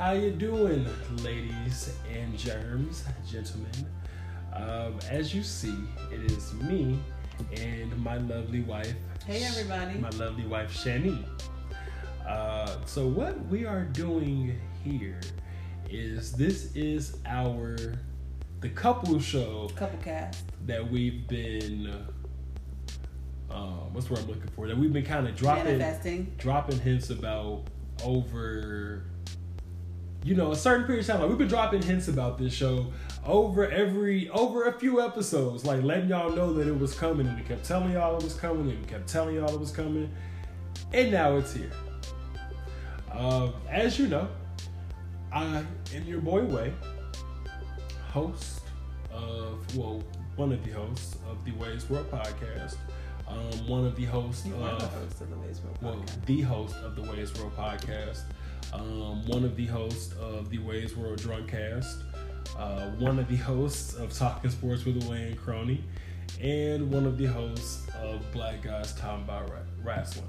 How you doing, ladies and germs, gentlemen? Um, as you see, it is me and my lovely wife. Hey, everybody. My lovely wife, Shani. Uh, so what we are doing here is this is our the couple show Couple cast. that we've been uh, what's the word I'm looking for that we've been kind of dropping dropping hints about over you know a certain period of time like we've been dropping hints about this show over every over a few episodes. Like letting y'all know that it was coming and we kept telling y'all it was coming and we kept telling y'all it was coming. And now it's here. Um, as you know i am your boy Wei host of well one of the hosts of the Wei's World podcast um, one of the hosts You of are the host of the Wei's World well, podcast. the host of the Wei's World podcast, um, one of the hosts of the Wei's World Drunkcast, uh, one of the hosts of Talking Sports with a Wayne Crony, and one of the hosts of Black Guys Talking About Wrestling.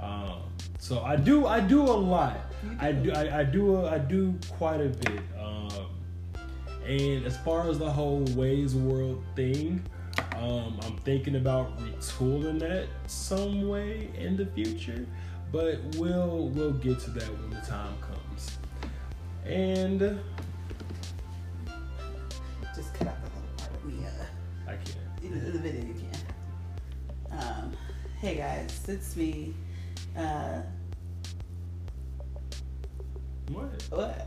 Um, so I do I do a lot. I do. do I, I do a, I do quite a bit. Um, and as far as the whole Wei's World thing, um, I'm thinking about retooling that some way in the future, but we'll we'll get to that when the time comes. And Just cut out the little part of me. Uh, I can't. in the, video, you can. Um, hey guys, it's me. Uh, What? what?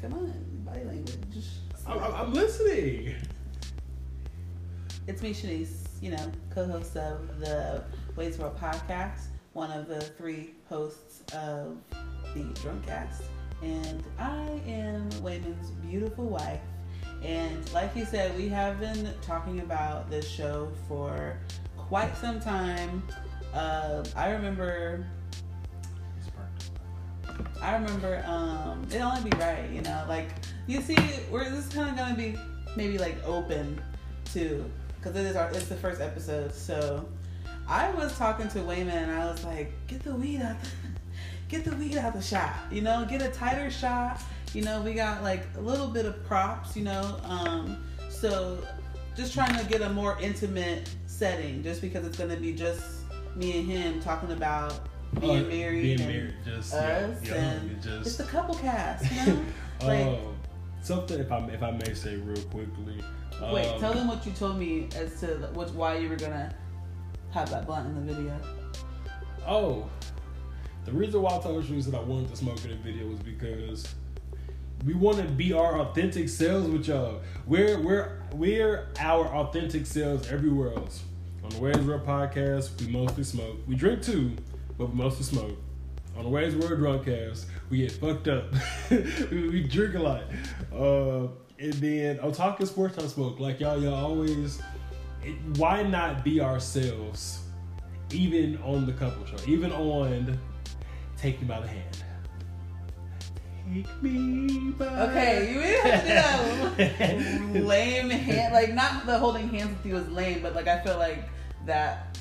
Come on, body language. I'm, I'm- I'm listening. It's me, Shanice, you know, co host of the Wei's World podcast, one of the three hosts of the Drunkcast. And I am Wayman's beautiful wife. And like you said, we have been talking about this show for quite some time. Uh, I remember I remember um it only be right, you know, like you see we're this is kinda gonna be maybe like open to because it is our it's the first episode, so I was talking to Wayman and I was like, get the weed out the, get the weed out the shot, you know, get a tighter shot. You know, we got like a little bit of props, you know, um, so just trying to get a more intimate setting, just because it's gonna be just me and him talking about being Uh, married, Being and married, just us, yeah, and just it's the couple cast, you know. like, Oh, something if I if I may say real quickly. wait, um, tell them what you told me as to which why you were gonna have that blunt in the video. Oh, the reason why I told you that I wanted to smoke in the video was because we want to be our authentic selves with y'all. We're we're we're our authentic selves everywhere else. On the Wei's World podcast, we mostly smoke. We drink too, but we mostly smoke. On the Wei's World Drunkcast, we get fucked up. we, we drink a lot. Uh, and then on Talking Sports I Smoke, like y'all, y'all always. Why not be ourselves? even on the couple show, even on Take Me by the Hand. Take me by Okay, you have to lame hand, like not the holding hands with you was lame, but like I feel like that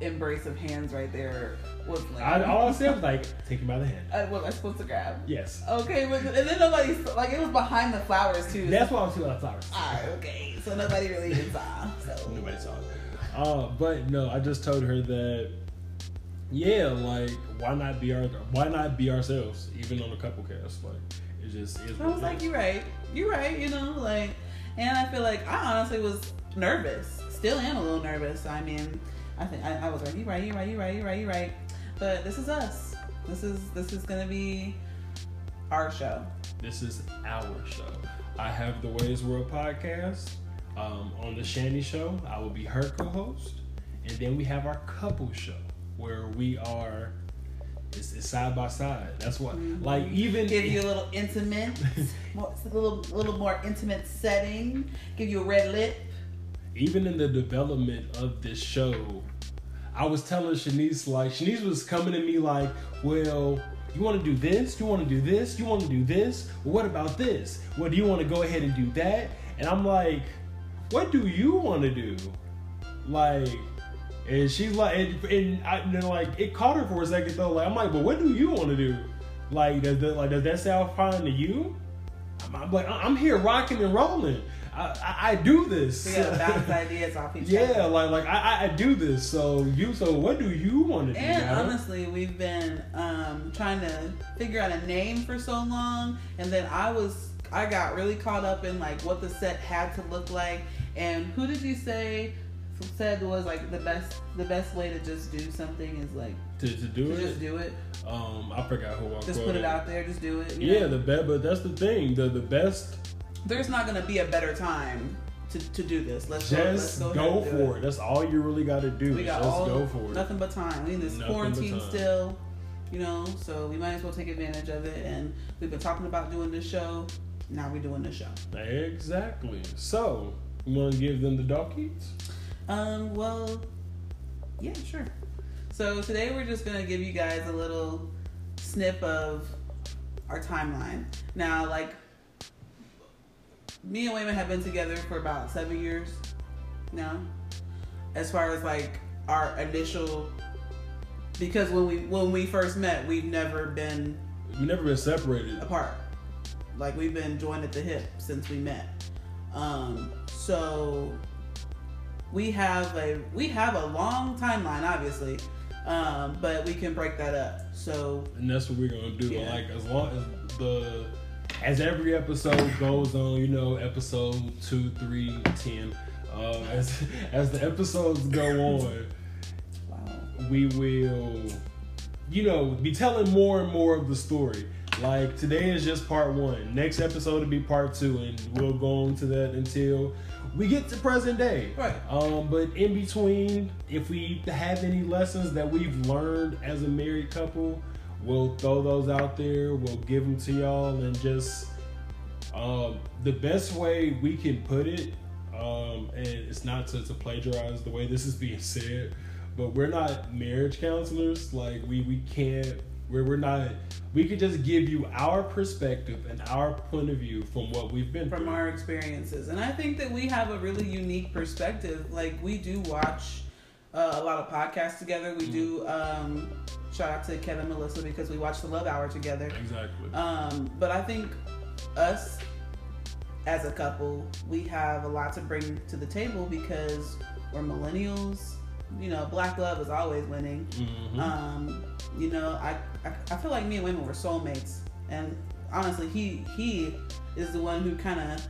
embrace of hands right there was lame. I, all I said was like, Take Me by the Hand. Uh, what am I supposed to grab? Yes. Okay, but and then nobody like it was behind the flowers too. That's why I was too out flowers. Ah, okay. So nobody really saw. So Nobody saw it. Uh, but no, I just told her that, yeah, like, why not be our, why not be ourselves, even on a couple cast? Like, it just is. I was like, you're right. You're right. You know, like, and I feel like I honestly was nervous. Still am a little nervous. I mean, I think I, I was like, you're right. you're right. you're right. You right. You right. But this is us. This is this is gonna be our show. This is our show. I have the Wei's World podcast. Um, on the Shandy show, I will be her co-host, and then we have our couple show where we are it's, it's side by side. That's what like even Give you a little intimate, more, a little little more intimate setting. Give you a red lip. even in the development of this show, I was telling Shanice like Shanice was coming to me like, well. You want to do this? You want to do this? You want to do this? Well, what about this? Well, do you want to go ahead and do that? And I'm like, what do you want to do? Like, and she's like, and, and, I, and like, it caught her for a second though. Like, I'm like, but what do you want to do? Like, does that, like, does that sound fine to you? I'm, I'm like, I'm here rocking and rolling. I, I, I do this. Gotta bounce ideas off each yeah, other. like, like I, I do this. So you, so what do you want to do? And Adam? honestly, we've been um, trying to figure out a name for so long, and then I was I got really caught up in like what the set had to look like, and who did you say said was like the best the best way to just do something is like to, to do to it. just do it, Um, I forgot who I just put it out there, just do it. you Yeah, know? the best, but that's the thing. The the best. there's not gonna be a better time to, to do this. Let's go, let's Just go, go, ahead and do for it. That's all you really got to do. We got just all go for it. nothing but time. We in this Nothing quarantine still, you know, so we might as well take advantage of it. And we've been talking about doing this show. Now we're doing the show. Exactly. So, you want to give them the doggies? Um, well, yeah, sure. So today we're just gonna give you guys a little snip of our timeline. Now, like, me and Wayman have been together for about seven years now. As far as like our initial, because when we when we first met, we've never been We've never been separated. apart. Like we've been joined at the hip since we met. Um, so we have a we have a long timeline, obviously, um, but we can break that up. So and that's what we're gonna do. Yeah. Like as long as the as every episode goes on, you know, episode two, three, ten. Uh, as as the episodes go on, wow, we will, you know, be telling more and more of the story. Like today is just part one. Next episode will be part two, and we'll go on to that until we get to present day. right? Um, but in between, if we have any lessons that we've learned as a married couple, we'll throw those out there. We'll give them to y'all, and just um, the best way we can put it. Um, and it's not to, to plagiarize the way this is being said, but we're not marriage counselors. Like we we can't. We're, we're not. We could just give you our perspective and our point of view from what we've been From through. our experiences, and I think that we have a really unique perspective. Like we do watch uh, a lot of podcasts together. We do. Um, shout out to Kevin Melissa because we watch the Love Hour together. exactly. Um, but I think us as a couple, we have a lot to bring to the table because we're millennials. You know, black love is always winning. Mhm. Um, you know, I, I I feel like me and Wayman were soulmates, and honestly, he he is the one who kind of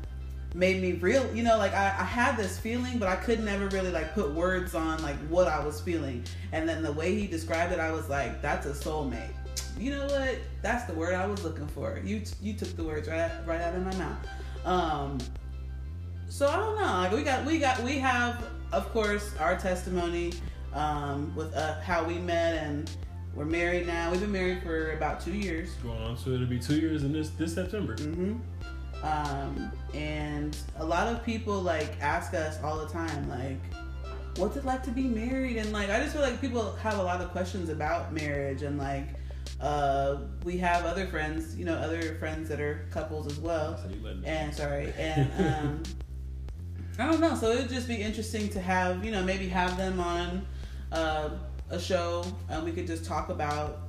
made me real. You know, like I, I had this feeling, but I could never really like put words on like what I was feeling. And then the way he described it, I was like, that's a soulmate. You know what? That's the word I was looking for. You you took the words right right out of my mouth. Um, so I don't know. Like we got we got we have of course our testimony um, with uh, how we met and we're married now. We've been married for about two years. going on so it'll be two years in this this September. Mm-hmm. Um, and a lot of people like ask us all the time, like, what's it like to be married? And like, I just feel like people have a lot of questions about marriage, and like, uh, we have other friends, you know, other friends that are couples as well. And sorry, and um, I don't know. So it would just be interesting to have, you know, maybe have them on uh, a show, and we could just talk about,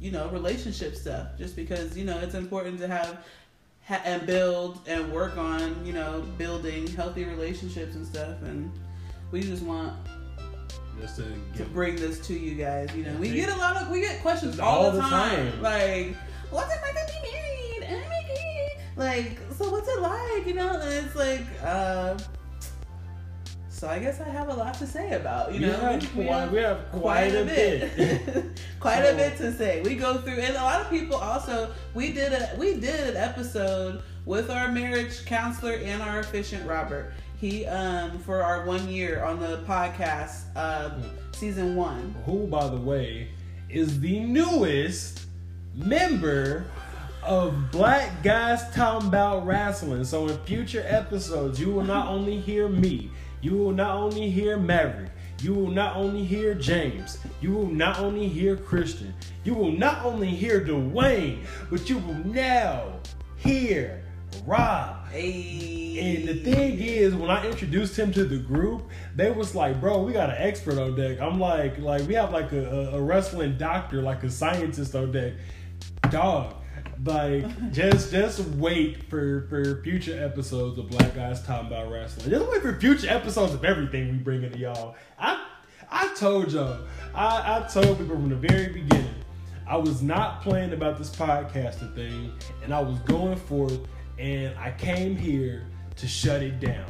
you know, relationship stuff. Just because you know it's important to have ha- and build and work on, you know, building healthy relationships and stuff. And we just want just to to bring this to you guys. You know, we get a lot of we get questions all, all the time. time. Like, what's it like to be married? Oh my God. Like, so what's it like? You know, and it's like, uh, so I guess I have a lot to say about. You we, know, have we quite, have we have quite, a bit. quite So- a bit to say. We go through, and a lot of people also. We did a we did an episode with our marriage counselor and our officiant Robert. He um for our one year on the podcast, uh, season one. Who, by the way, is the newest member of Black Guys Talking About Wrestling. So in future episodes, you will not only hear me, you will not only hear Maverick, you will not only hear James, you will not only hear Christian, you will not only hear Dwayne, but you will now hear Rob. Hey. And the thing is, when I introduced him to the group, they was like, "Bro, we got an expert on deck." I'm like, "Like we have like a, a- a wrestling doctor, like a scientist on deck." dog. Like just just wait for for future episodes of Black Guys talking about wrestling. Just wait for future episodes of everything we bring into y'all. I I told y'all. I, I told people from the very beginning. I was not playing about this podcasting thing, and I was going for it, and I came here to shut it down.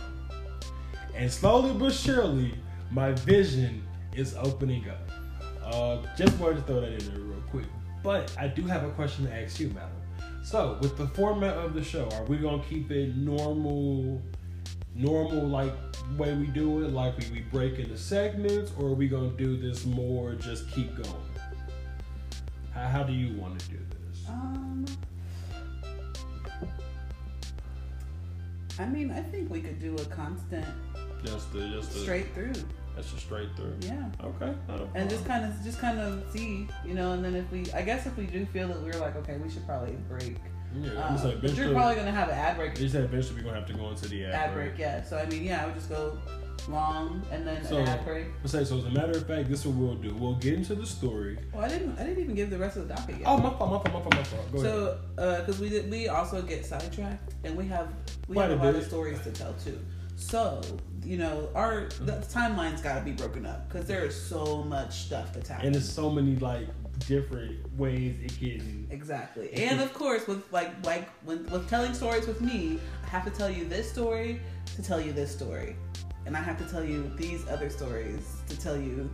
And slowly but surely, my vision is opening up. Uh, just wanted to throw that in there real quick. But I do have a question to ask you, madam. So, with the format of the show, are we gonna keep it normal, normal like way we do it, like we, we break into segments, or are we gonna do this more just keep going? How, how do you want to do this? Um, I mean, I think we could do a constant Just the just the straight through. That's just straight through. Yeah. Okay. And just kind of, just kind of see, you know, and then if we, I guess if we do feel that we're like, okay, we should probably break. yeah. Um, saying but you're probably gonna have an ad break. they said eventually we're gonna have to go into the ad, Ad break, yeah. So I mean, yeah, I would just go long and then So- an ad break. I say so. As a matter of fact, this is what we'll do. We'll get into the story. Well, I didn't, I didn't even give the rest of the docket yet. Oh, my fault, my fault, my fault, my fault. Go. So, because we did, we also get sidetracked, and we have we Quite have a a lot bit. of stories to tell too. So, you know, our the timeline's got to be broken up because there is so much stuff that's And there's so many like different ways it can. Exactly, and of course, with like like when with telling stories with me, I have to tell you this story to tell you this story, and I have to tell you these other stories to tell you.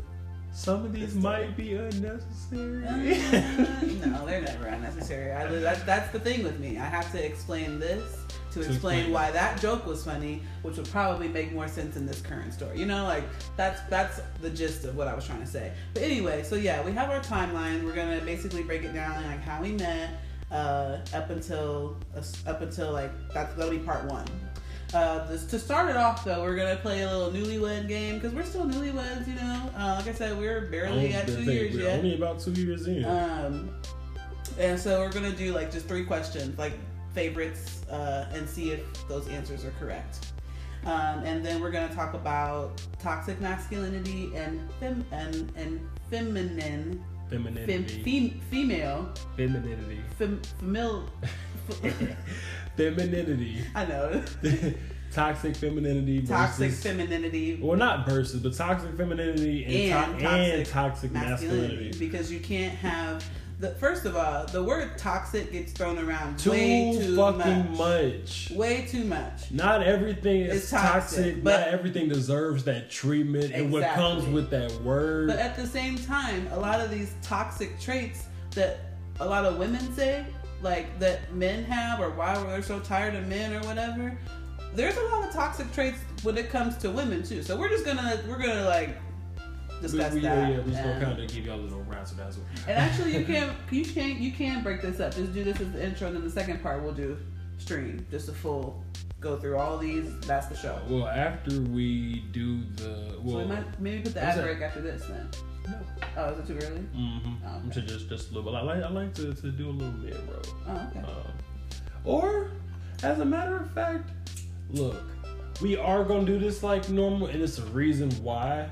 Some of these might be unnecessary. Uh, no, they're never unnecessary. I, that, that's the thing with me. I have to explain this to To explain explain. why that joke was funny, which would probably make more sense in this current story. You know, like that's that's the gist of what I was trying to say. But anyway, so yeah, we have our timeline. We're gonna basically break it down like how we met uh, up until up until like that's that'll be part one. Uh, this, to start it off, though, we're gonna play a little newlywed game because we're still newlyweds. You know, uh, like I said, we're barely at two years We're yet. only about two years in. Um, and so we're gonna do like just three questions, like favorites, uh, and see if those answers are correct. Um, and then we're gonna talk about toxic masculinity and fem- and and feminine, femininity. fem- female, femininity. fem- femil. femininity. I know. toxic femininity. toxic femininity Well, not versus, but toxic femininity and, And to- and toxic toxic masculinity masculinity. because you can't have the first of all the word toxic gets thrown around Too, way too fucking much. much. way too much Not everything is toxic, toxic, but- not everything deserves that treatment and what comes with that word. But at the same time, a lot of these toxic traits that a lot of women say, like that men have, or why they're so tired of men or whatever. There's a lot of toxic traits when it comes to women too. So we're just gonna we're gonna like discuss we, that. yeah, yeah, we just gonna kind of give y'all a little razzle dazzle. and actually, you can you can you can break this up. Just do this as the intro, and then the second part we'll do stream, just a full go through all these. That's the show. Well, after we do the so well, we might maybe put the ad break after this then. no. Oh, is it too early? Mm-hmm. Oh, I'm okay. to just just a little bit. I like I like to, to do a little mid roll. Oh, okay. Um, or, as a matter of fact, look, we are gonna do this like normal, and it's a reason why.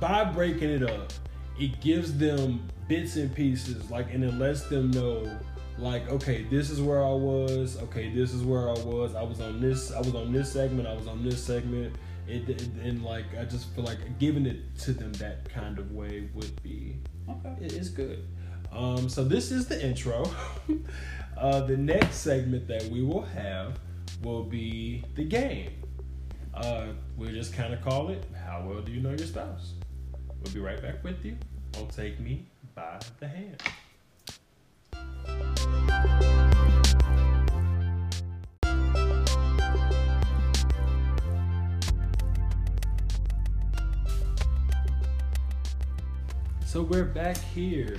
By breaking it up, it gives them bits and pieces, like, and it lets them know, like, okay, this is where I was. Okay, this is where I was. I was on this. I was on this segment. I was on this segment. It, it and like I just feel like giving it to them that kind of way would be Okay. it is good. Um, so this is the intro. uh, the next segment that we will have will be the game. Uh, we'll just kind of call it "How well do you know your spouse?" We'll be right back with you. Don't take me by the hand. So we're back here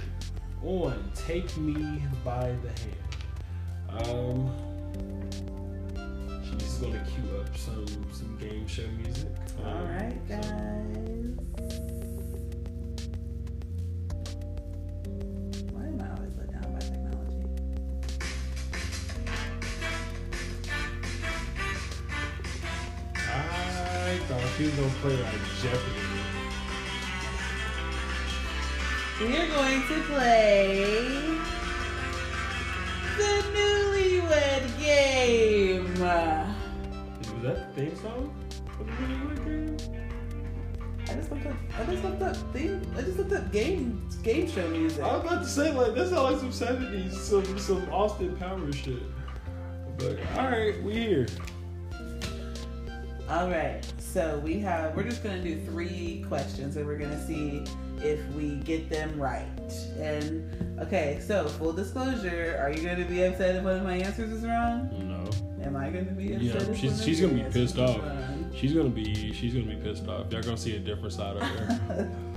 on Take Me by the Hand. Um, she's gonna cue up some some game show music. All Um, right, so- guys. Why Was gonna play like Jeopardy. we are going to play the Newlywed Game. Was that the theme song for the Newlywed Game? I just looked up. I just looked up theme. I just looked up game game show music. I was about to say like that sounds like some seventies, some some Austin Powers shit. But all right, we here. All right, so we have. We're just gonna do three questions, and we're gonna see if we get them right. And okay, so full disclosure: Are you gonna be upset if one of my answers is wrong? No, Am I gonna be upset? Yeah, she's- she's gonna be pissed off. she's gonna be she's gonna be pissed off. Y'all gonna see a different side of her.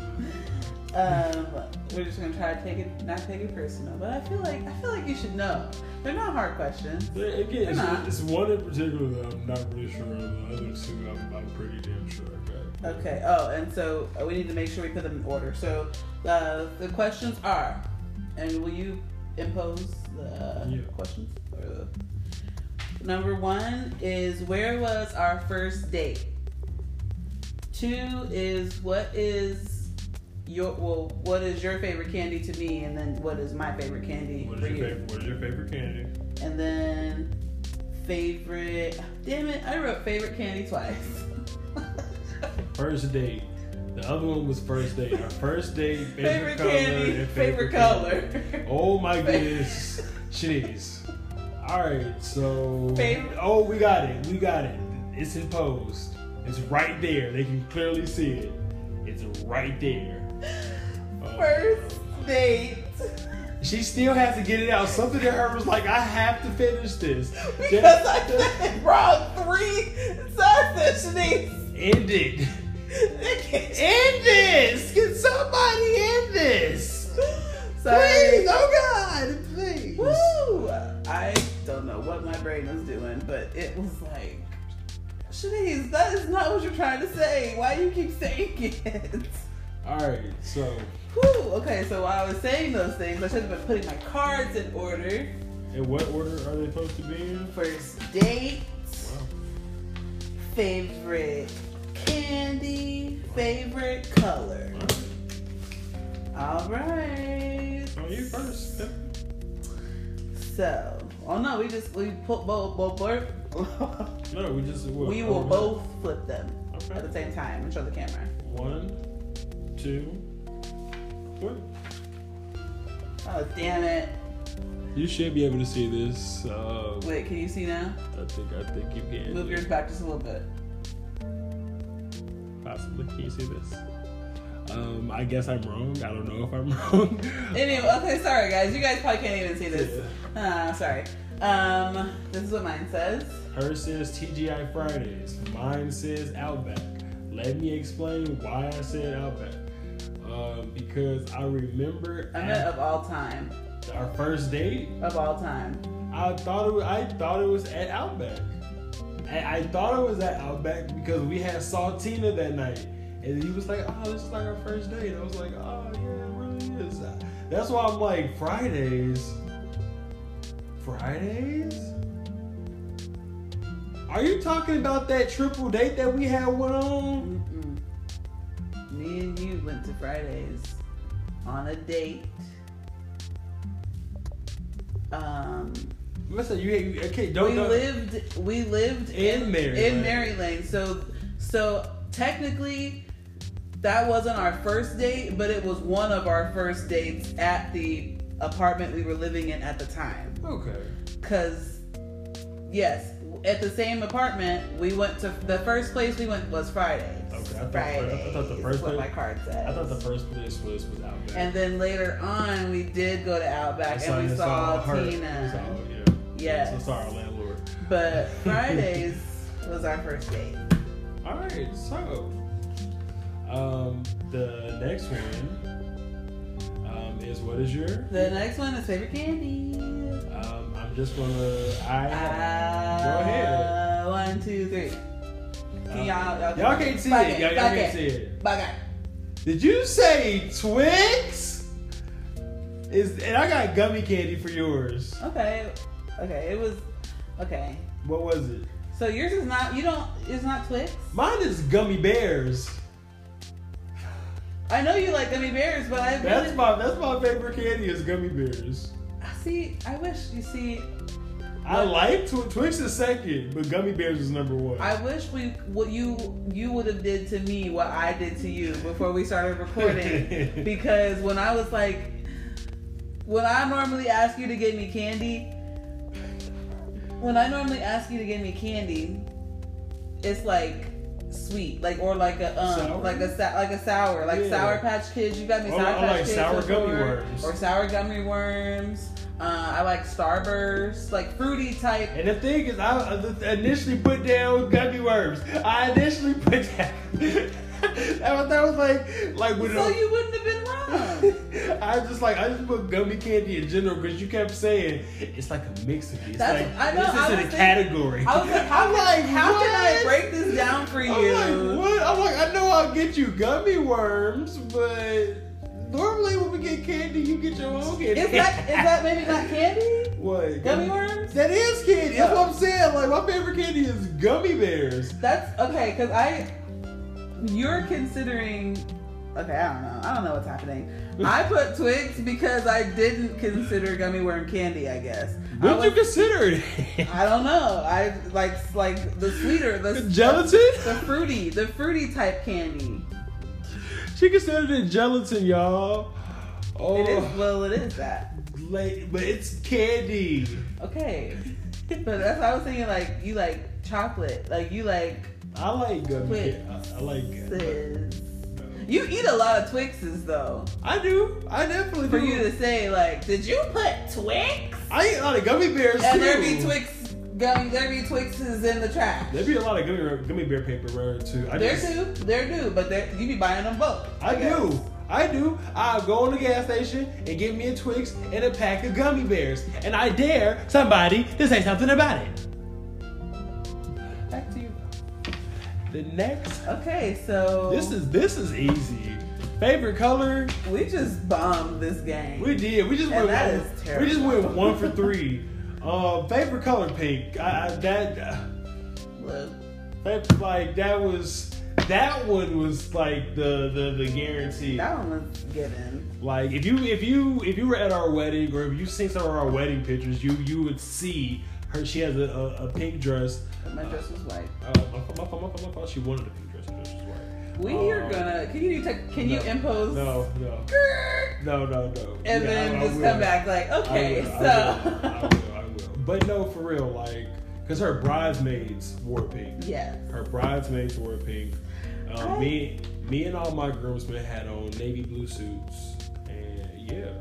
um, we're just gonna try to take it, not take it personal, but I feel like I feel like you should know. They're not hard questions. But Again, it's, on. it's one in particular that I'm not really sure of. The other two, I'm, I'm pretty damn sure I got. Okay. Oh, and so uh, we need to make sure we put them in order. So uh, the questions are, and will you impose the Yeah. questions? Or the... Number one is where was our first date? Two is what is your well what is your favorite candy to me, and then what is my favorite candy What for is your you? favorite? What is your favorite candy? And then favorite. Damn it! I wrote favorite candy twice. First date. The other one was first date. Our first date, favorite, favorite color, candy, and favorite, candy. color. Oh my goodness, jeez. All right, so Favorite- oh, we got it. We got it. It's imposed. It's right there. They can clearly see it. It's right there. First date. She still has to get it out. Something in her was like, I have to finish this. Because I said wrong three times, Shanice. End it. End End this. Can somebody end this? Sorry. Please, oh God, please. Woo! I don't know what my brain was doing, but it was like, Shanice, that is not what you're trying to say. Why do you keep saying it? All right, so Whew. Okay, so while I was saying those things, I should have been putting my cards in order. in what order are they supposed to be in? First date, Wow. favorite candy, favorite color. All right. Oh, you first. So, oh no, we just we put both both both. No, we just what, we will both flip them Okay. at the same time and show the camera. One, two? Oh damn it! You should be able to see this. Uh, Wait, can you see now? I think I think you can. Move yours back just a little bit. Possibly. Can you see this? Um, I guess I'm wrong. I don't know if I'm wrong. Anyway, okay, sorry guys, you guys probably can't even see this. Ah, sorry. Um, this is what mine says. Hers says TGI Fridays. Mine says Outback. Let me explain why I said Outback. Um, because I remember I at of all time. our first date, Of all time. I thought it was, I thought it was at Outback. And I thought it was at Outback because we had Saltina that night. And he was like, oh, this is like our first date. I was like, oh, yeah, it really is. That's why I'm like, Fridays? Fridays? Are you talking about that triple date that we had went on? Me and you went to Fridays on a date. Um, Listen, you, okay? Don't we don't- lived we lived In Maryland. in Maryland. So so technically that wasn't our first date, but it was one of our first dates at the apartment we were living in at the time. Okay. Cause yes, at the same apartment we went to the first place we went was Fridays. Okay, I thought- Fridays. I thought the first what place- my card says. I thought the first place was was Outback. and then later on we did go to Outback It's and we it's saw. Tina. Yeah. Yes. So sorry, landlord. But Fridays was our first date. All right, so um, the next one um, is what is your? The next one is favorite candy. Um, I'm just gonna. I Uh, Go ahead. One, two, three. Um, y'all- y'all- y'all can't see it. Y'all, y'all can't see it. Bugger. Did you say Twix? Is and I got gummy candy for yours. Okay. Okay. It was. Okay. What was it? So yours is not. You don't. It's not Twix. Mine is gummy bears. I know you like gummy bears, but I That's really, my that's my favorite candy is gummy bears. see. I wish you see. I like Tw- Twix is second, but gummy bears is number one. I wish we what you you would have did to me what I did to you before we started recording because when I was like when I normally ask you to get me candy when I normally ask you to get me candy it's like sweet like or like a um Sour? like a sa- like a sour like Yeah. sour patch kids you got me Oh, sour I patch like kids sour before, gummy worms. or sour gummy worms uh, I like Starburst like fruity type and the thing is, I I initially put down gummy worms. I initially put down. that, was, that was like like when so it- you wouldn't have been wrong I was just like I just put gummy candy in general because you kept saying it's like a mix of these. That's- like, I know, This I is in was a thinking- category. I was like, how, I'm can, like, how can I break this down for you? I'm like, what? I'm like, I know I'll get you gummy worms, but normally when we get candy, you get your own candy. Is that is that maybe not candy? what? Gummy worms? That is candy. That's what I'm saying. Like my favorite candy is gummy bears. That's okay, because I you're considering okay, I don't know. I don't know what's happening. I put Twix because I didn't consider gummy worm candy, I guess. What would you consider it? I don't know. I like like the sweeter, the Gelatin? the fruity, the fruity type candy. She considered it gelatin, y'all. Oh, It is oh. well, it is that. like, but it's candy. Okay. But that's what I was thinking. Like you like chocolate. Like you like I like gummy. Twix. I, I like. Twixes. You eat a lot of Twixes though. I do. I definitely For do. you to say like, did you put Twix? I eat a lot of gummy bears And too. there be Twix gummy, be Twixes in the trash. There be a lot of gummy gummy bear paper around too. I There just- do, there do, but you be buying them both. I do. I do. I'll go in the gas station and get me a Twix and a pack of gummy bears. And I dare somebody to say something about it. Back to you. The next Okay, so this is this is easy. Favorite color? we just bombed this game. We did. We just And went that one, is We just went one for three. Uh, favorite color pink. I, I, that uh, that like that was that one was like the the the guarantee. that one was given. Like if you if you if you were at our wedding or if you seen some of our wedding pictures, you you would see her. She has a, a, a pink dress. My dress was white. Uh, my, my, my, my. She wanted a pink dress. Her dress was white. We are Um, gonna. Can you take, can you impose? No, no, no, no, no. And Yeah, then I- I just will. come back like, I okay, I so. Will, I will, I will. But no, for real, like, cause her bridesmaids wore pink. yes. Her bridesmaids wore pink. Um, I- me, me, and all my groomsmen had on navy blue suits, and yeah.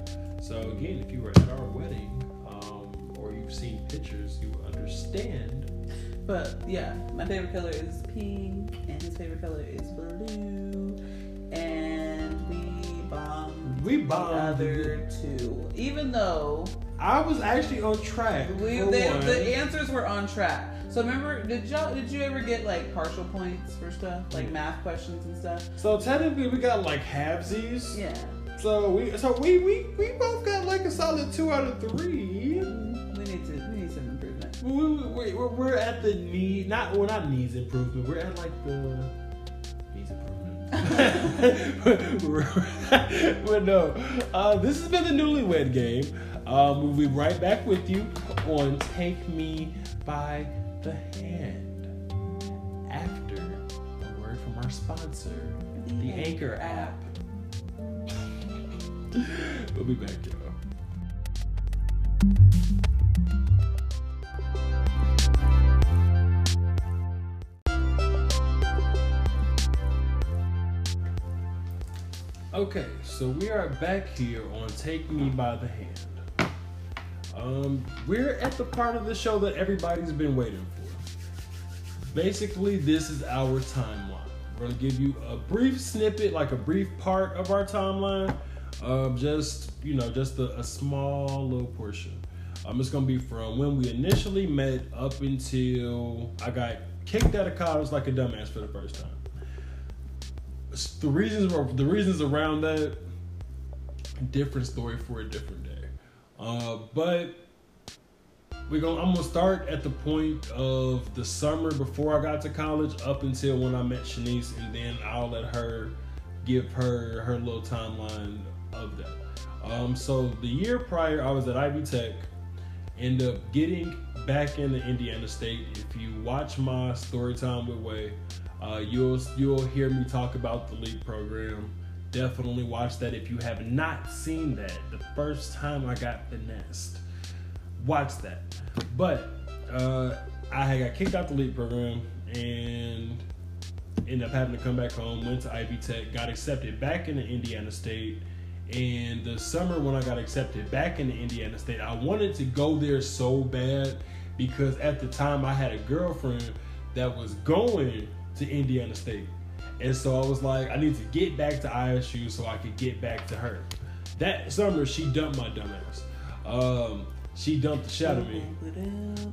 So again, if you were at our wedding, um, or you've seen pictures, you understand. But yeah, my favorite color is pink, and his favorite color is blue. And we bombed We bombed the other two, even though I was actually on track. we they, the answers were on track. So remember, did y'all did you ever get like partial points for stuff like math questions and stuff? so technically, we got like halvesies. Yeah, So we, so we, we, we both got like a solid two out of three. we need to we need some improvement. We, we, we're, we're at the need, not well, not needs improvement. We're at like the needs improvement. We're- but no, uh, this has been the Newlywed Game. Um, we'll be right back with you on Take Me by the Hand after a word from our sponsor, the Anchor app. We'll be back, y'all. Okay, so we are back here on Take Me by the Hand. Um, we're at the part of the show that everybody's been waiting for. Basically, this is our timeline. We're gonna give you a brief snippet, like a brief part of our timeline, um, just you know, just a, a small little portion. Um, it's gonna be from when we initially met up until I got kicked out of college like a dumbass for the first time the reasons the reasons around that different story for a different day uh, but we're gonna i'm gonna start at the point of the summer before i got to college up until when i met shanice and then i'll let her give her her little timeline of that. Um, so the year prior, I was at Ivy Tech. End up getting back into Indiana State. If you watch my story time with Wei, uh, you'll you'll hear me talk about the league program. Definitely watch that if you have not seen that. The first time I got finessed, watch that. But uh, I had got kicked out the league program and ended up having to come back home. Went to Ivy Tech, got accepted back into Indiana State. And the summer when I got accepted back into Indiana State, I wanted to go there so bad because at the time I had a girlfriend that was going to Indiana State. And so I was like, I need to get back to ISU so I could get back to her. That summer, she dumped my dumbass. Um, she dumped the shit out of me.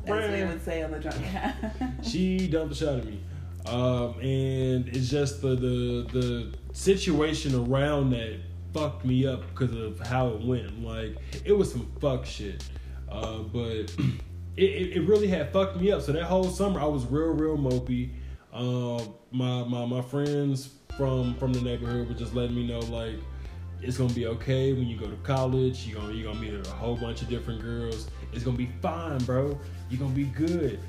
As they would say on the drunk. she dumped the shit out of me. Um, and it's just the, the the situation around that fucked me up because of how it went. Like it was some fuck shit. Uh, but it, it, really had fucked me up. So that whole summer I was real, real mopey. Uh, my, my my friends from from the neighborhood were just letting me know like it's gonna be okay when you go to college. You're gonna you're gonna meet a whole bunch of different girls. It's gonna be fine, bro. You're gonna be good.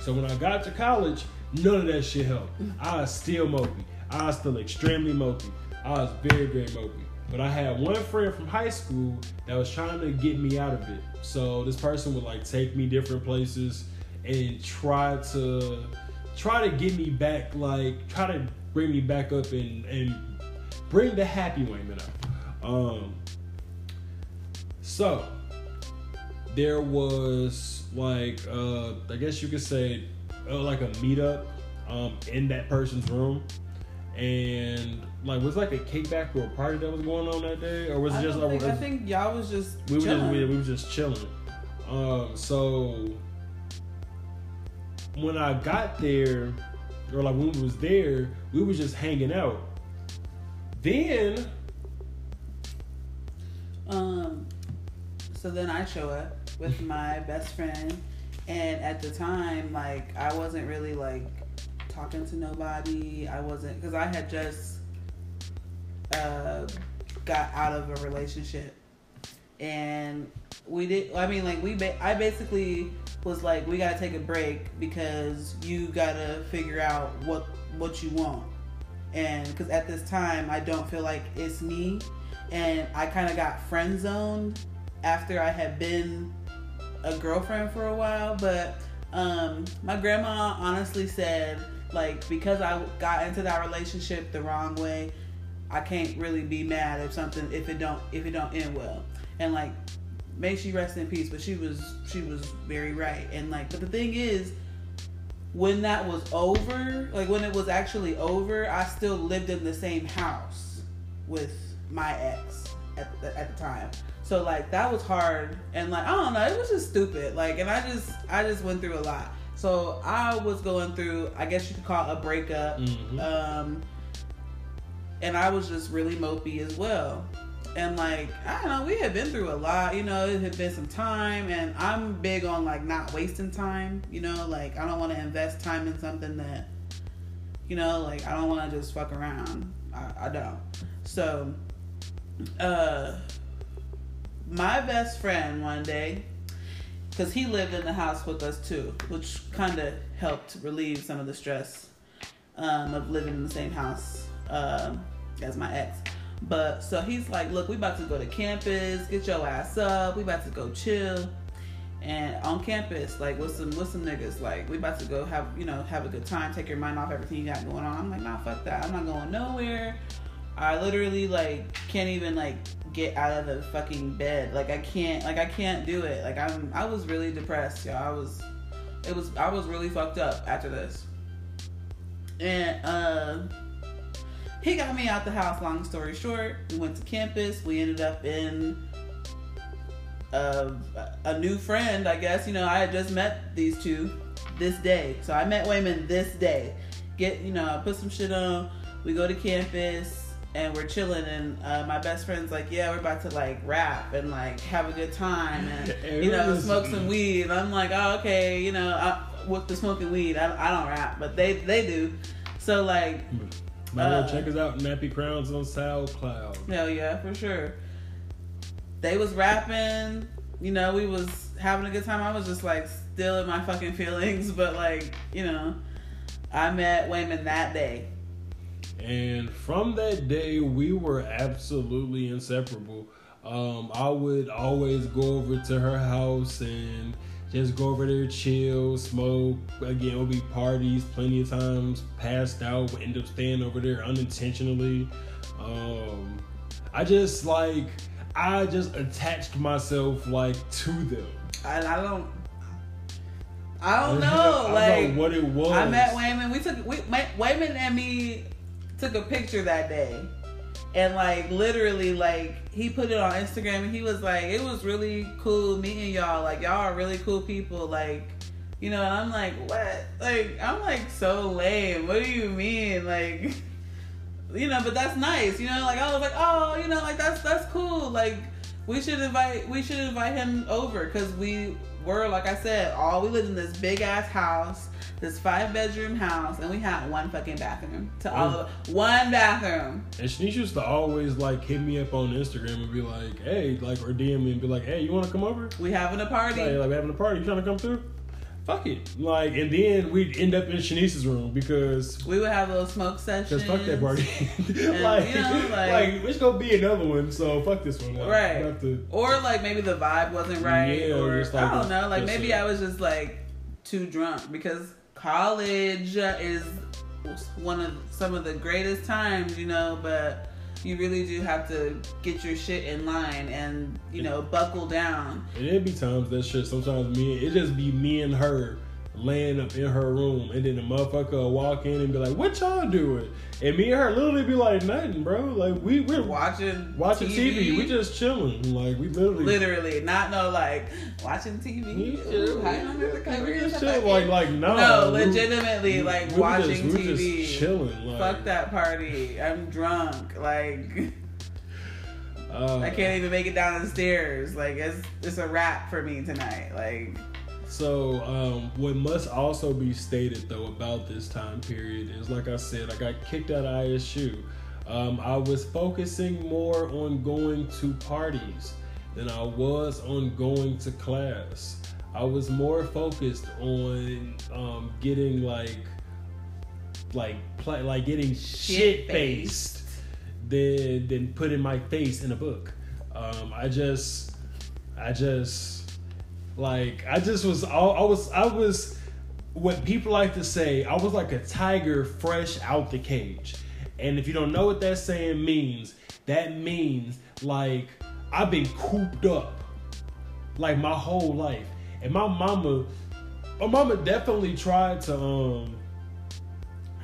So when I got to college, none of that shit helped. I was still mopey. I was still extremely mopey. I was very, very mopey. But I had one friend from high school that was trying to get me out of it. So this person would like take me different places and try to try to get me back, like try to bring me back up and and bring the happy Wayman up. Um, so there was like uh, I guess you could say uh, like a meetup um, in that person's room and like was like a kickback or a party that was going on that day, or was it I just? Think, like, I think y'all was just we were just we, we were just chilling. Um, so when I got there, or like when we was there, we was just hanging out. Then, um, so then I show up with my best friend, and at the time, like I wasn't really like talking to nobody. I wasn't because I had just uh, got out of a relationship, and we did. I mean, like we. Ba- I basically was like, we gotta take a break because you gotta figure out what what you want, and because at this time I don't feel like it's me, and I kind of got friend zoned after I had been a girlfriend for a while, but. Um, my grandma honestly said like because I got into that relationship the wrong way, I can't really be mad if something if it don't if it don't end well. And like may she rest in peace, but she was she was very right. And like but the thing is when that was over, like when it was actually over, I still lived in the same house with my ex at the, at the time. So like that was hard and like I don't know, it was just stupid. Like and I just I just went through a lot. So I was going through, I guess you could call it a breakup. mm-hmm. Um, and I was just really mopey as well. And like, I don't know, we had been through a lot, you know, it had been some time and I'm big on like not wasting time, you know, like I don't want to invest time in something that, you know, like I don't want to just fuck around. I, I don't. So, uh, my best friend one day, because he lived in the house with us too, which kind of helped relieve some of the stress um, of living in the same house um, as my ex. But so he's like, look, we about to go to campus, get your ass up, we about to go chill. And on campus, like with some with some niggas, like we about to go have you know have a good time, take your mind off everything you got going on. I'm like, nah, fuck that. I'm not going nowhere. I literally like can't even like get out of the fucking bed. Like I can't like I can't do it. Like I'm I was really depressed, y'all. I was it was I was really fucked up after this. And uh he got me out the house, long story short. We went to campus. We ended up in a, a new friend, I guess. You know, I had just met these two this day. So I met Wayman this day. Get, you know, I put some shit on. We go to campus and we're chilling and uh, my best friend's like yeah we're about to like rap and like have a good time and you know smoke some weed and i'm like oh okay you know I, with the smoking weed I, I don't rap but they they do so like Smile, Uh, check us out, Nappy Crowns on SoundCloud. Hell yeah, for sure. They was rapping, you know, we was having a good time. I was just like still in my fucking feelings, but like, you know, I met Wayman that day. And from that day, we were absolutely inseparable. Um, I would always go over to her house and just go over there, chill, smoke. Again, would be parties plenty of times, passed out, would end up staying over there unintentionally. Um, I just like, I just attached myself like to them. I, I don't I don't I know. don't like know what it was. I met Wayman. We took we Ma- Wayman and me took a picture that day, and like literally, like he put it on Instagram, and he was like, "It was really cool meeting y'all. Like y'all are really cool people. Like." You know, and I'm like, what? Like, I'm like so lame. What do you mean? Like, you know, but that's nice. You know, like I was like, oh, you know, like that's that's cool. Like, we should invite we should invite him over because we were like I said, all we lived in this big ass house, this five bedroom house, and we had one fucking bathroom to mm. all of one bathroom. And Shanice used to always like hit me up on Instagram and be like, hey, like, or DM me and be like, hey, you want to come over? We having a party. Like, like, we having a party. You trying to come through? Fuck it. Like, and then we'd end up in Shanice's room because. we would have a little smoke session. Cause fuck that party, And, like, you know, like- like, it's gonna be another one. So fuck this one, like, Right. have to- Or like maybe the vibe wasn't right, Yeah, or just like I don't know. Like just maybe I was just like too drunk because college is one of some of the greatest times, you know. But you really do have to get your shit in line and you know buckle down. And it'd be times that shit. Sometimes me, it just be me and her laying up in her room, and then the motherfucker will walk in and be like, "What y'all doing?" And me and her literally be like, "Nothing, bro. Like we we're Watching watching TV. We just chilling. Like we literally." literally not no like watching TV. Yeah, Ooh, how you don't have to cover we your just shit? chill, like like nah, no, legitimately we- like we watching just, we were TV. just chilling. Like, Fuck that party. I'm drunk. Like Uh, I can't even make it down the stairs. Like it's it's a wrap for me tonight. Like So, um, what must also be stated though about this time period is, like I said, I got kicked out of ISU. Um, I was focusing more on going to parties than I was on going to class. I was more focused on um, getting like, like, like getting shit faced than than putting my face in a book. Um, I just, I just like I just was I, I was I was what people like to say I was like a tiger fresh out the cage. And if you don't know what that saying means that means like I've been cooped up like my whole life. And my mama my mama definitely tried to um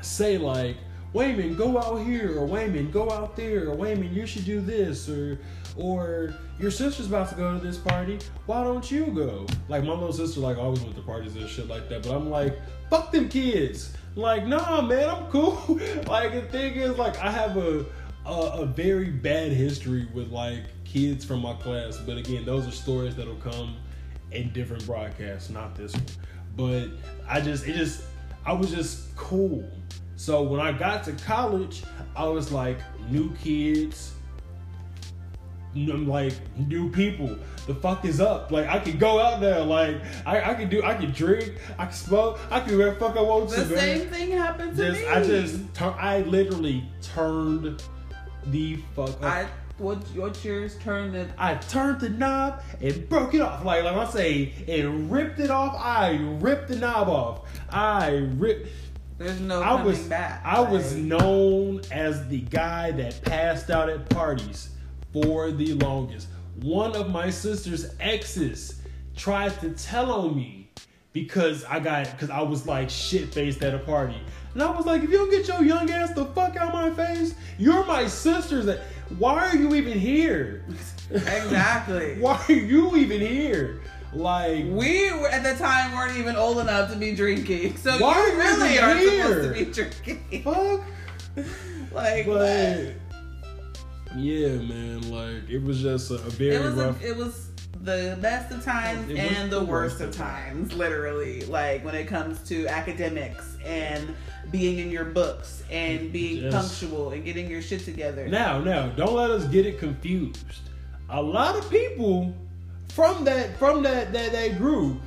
say like Wayman, go out here, or Wayman, go out there, or Wayman, you should do this, or or your sister's about to go to this party. Why don't you go? Like my little sister, like always went to parties and shit like that. But I'm like, fuck them kids. Like, nah, man, I'm cool. like the thing is, like, I have a, a a very bad history with like kids from my class. But again, those are stories that'll come in different broadcasts, not this one. But I just, it just, I was just cool. So when I got to college, I was like new kids, like new people. The fuck is up? Like I could go out there, like I, I could do, I could drink, I could smoke, I could the fuck I want the to. same man. thing happened to Just me. I just, tur- I literally turned the fuck up. I what what's yours turned it I turned the knob and broke it off. Like like I say, and ripped it off. I ripped the knob off. I ripped. there's no I coming was back. I was known as the guy that passed out at parties for the longest. One of my sister's exes tried to tell on me because I got because I was like shit faced at a party. And I was like, if you don't get your young ass the fuck out of my face, you're my sister's. Why are you even here? Exactly. Why are you even here? Like, we were at the time weren't even old enough to be drinking, so Why you really aren't here? supposed to be drinking. fuck. like, But yeah, man, like it was just a, a very it was rough. a, it was the best of times and the, the worst, worst of of times, literally. Like when it comes to academics and being in your books and being Just- punctual and getting your shit together. Now, now, don't let us get it confused. A lot of people from that from that that, that group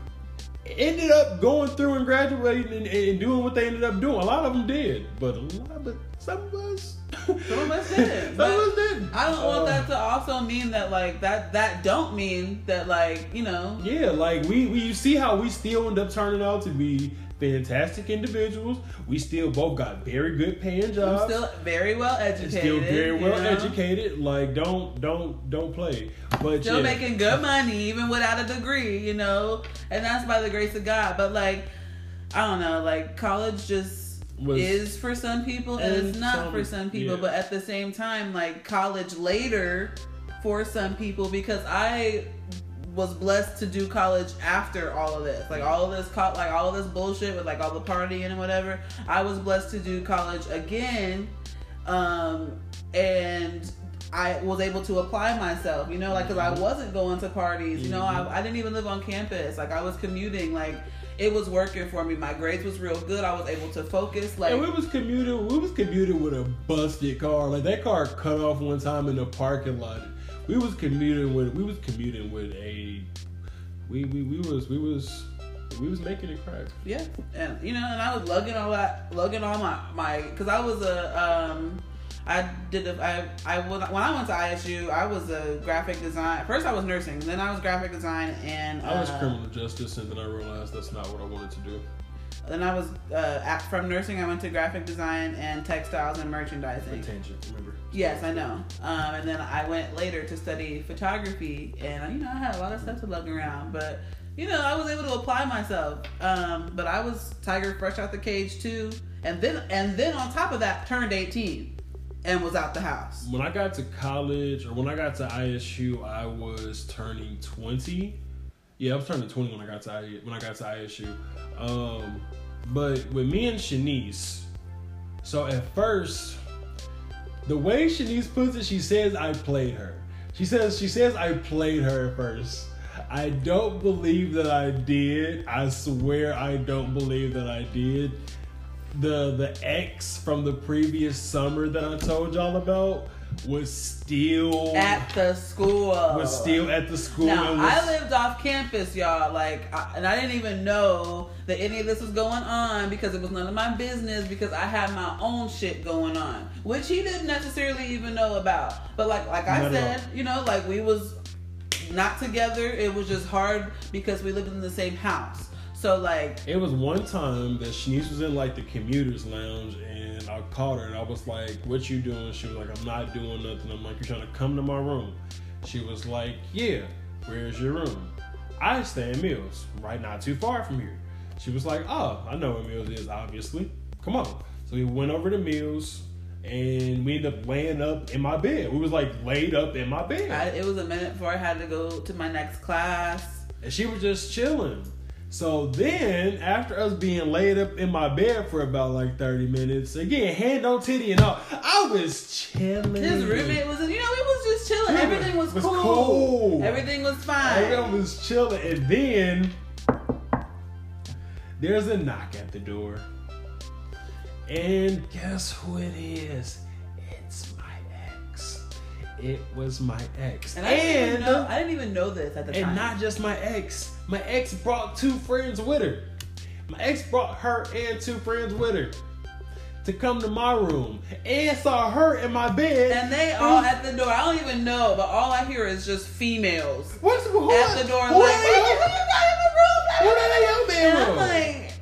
ended up going through and graduating and, and doing what they ended up doing. A lot of them did, but a lot, but some of us, Some of us didn't, some of us didn't. I don't want Uh, that to also mean that like that that don't mean that like you know Yeah, like we, we you see how we still end up turning out to be fantastic individuals. We still both got very good paying I'm jobs. still very well educated. still very you well know? educated. Like don't don't don't play. But Still yeah. making good money even without a degree, you know, and that's by the grace of God. But like, I don't know, like college just Was- is for some people and, it's not some- for some people. yeah. But at the same time, like college later for some people because I was blessed to do college after all of this, like all of this, co- like all of this bullshit with like all the partying and whatever. I was blessed to do college again, um, and I was able to apply myself, you know, like because I wasn't going to parties, you know, Mhm. I, I didn't even live on campus, like I was commuting, like it was working for me. My grades was real good. I was able to focus, like and we was commuting. We was commuting with a busted car. Like that car cut off one time in the parking lot. We was commuting with. We was commuting with a. We we, we was we was we was making it crack. Yeah, and you know, and I was lugging all that, lugging all my my, because I was a, um, I did a, I I was when I went to ISU, I was a graphic design. First, I was nursing, then I was graphic design, and I was uh, criminal justice, and then I realized that's not what I wanted to do. Then I was uh, at, from nursing. I went to graphic design and textiles and merchandising. tangent, remember? Yes, I know. Um, and then I went later to study photography, and you know I had a lot of stuff to lug around, but you know I was able to apply myself. Um, but I was Tiger fresh out the cage too, and then and then on top of that turned eighteen, and was out the house. When I got to college, or when I got to ISU, I was turning twenty. Yeah, I was turning twenty when I got to when I got to ISU. Um, but with me and Shanice, so at first, the way Shanice puts it, she says I played her. She says she says I played her at first. I don't believe that I did. I swear I don't believe that I did. The the ex from the previous summer that I told y'all about was still At the school. was still at the school. Now was, I lived off campus, y'all. Like, I, and I didn't even know that any of this was going on because it was none of my business. Because I had my own shit going on, which he didn't necessarily even know about. But like, like I said, you know, like we was not together. It was just hard because we lived in the same house. So like, It was one time that Shanice was in like the commuters lounge and I called her and I was like, What you doing? She was like, I'm not doing nothing. I'm like, You're trying to come to my room. She was like, Yeah, where's your room? I stay in Mills, right not too far from here. She was like, Oh, I know where Mills is, obviously. Come on. So we went over to Mills and we ended up laying up in my bed. We was like laid up in my bed. I, it was a minute before I had to go to my next class. And she was just chilling. So then, after us being laid up in my bed for about like 30 minutes, again, hand on titty and all, I was chilling. His roommate was, you know, we was just chilling. Everything was, was cool. cool. Everything was fine. Everyone was chilling. And then, there's a knock at the door. And guess who it is? It's my ex. It was my ex. And I didn't, even know, I didn't even know this at the And time. And not just my ex. My ex brought two friends with her. My ex brought her and two friends with her to come to my room and saw her in my bed. and they all at the door. I don't even know, but all I hear is just females What's who, at the door, who like, they- "Oh, who you got in the room?" who they in your And I'm like,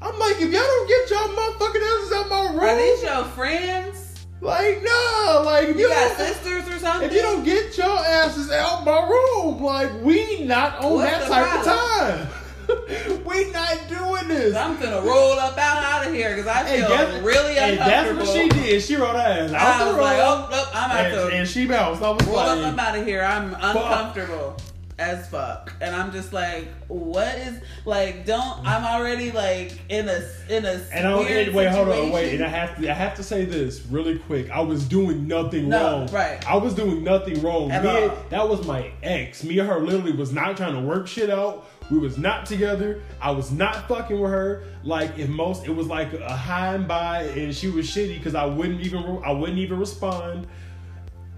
I'm like, if y'all don't get y'all motherfucking asses out my room, are these your friends? Like, no, like, if You you, got don't, sisters or something? if you don't get your asses out my room, like, we not on What's that type of time. we not doing this. I'm gonna roll up out, out of here because I feel that's- really hey, that's what she did. She wrote her ass out I the room. like, oh, nope, I'm out and, and she bounced. I was roll up. like, I'm out of here. I'm uncomfortable. As fuck, and I'm just like, what is like? Don't I'm already like in a in a And I wait, hold on, wait, and I have to I have to say this really quick. I was doing nothing No, wrong. right. I was doing nothing wrong. At Me and- all. that was my ex. Me and her literally was not trying to work shit out. We was not together. I was not fucking with her. Like if most, it was like a high and by, and she was shitty because I wouldn't even I wouldn't even respond.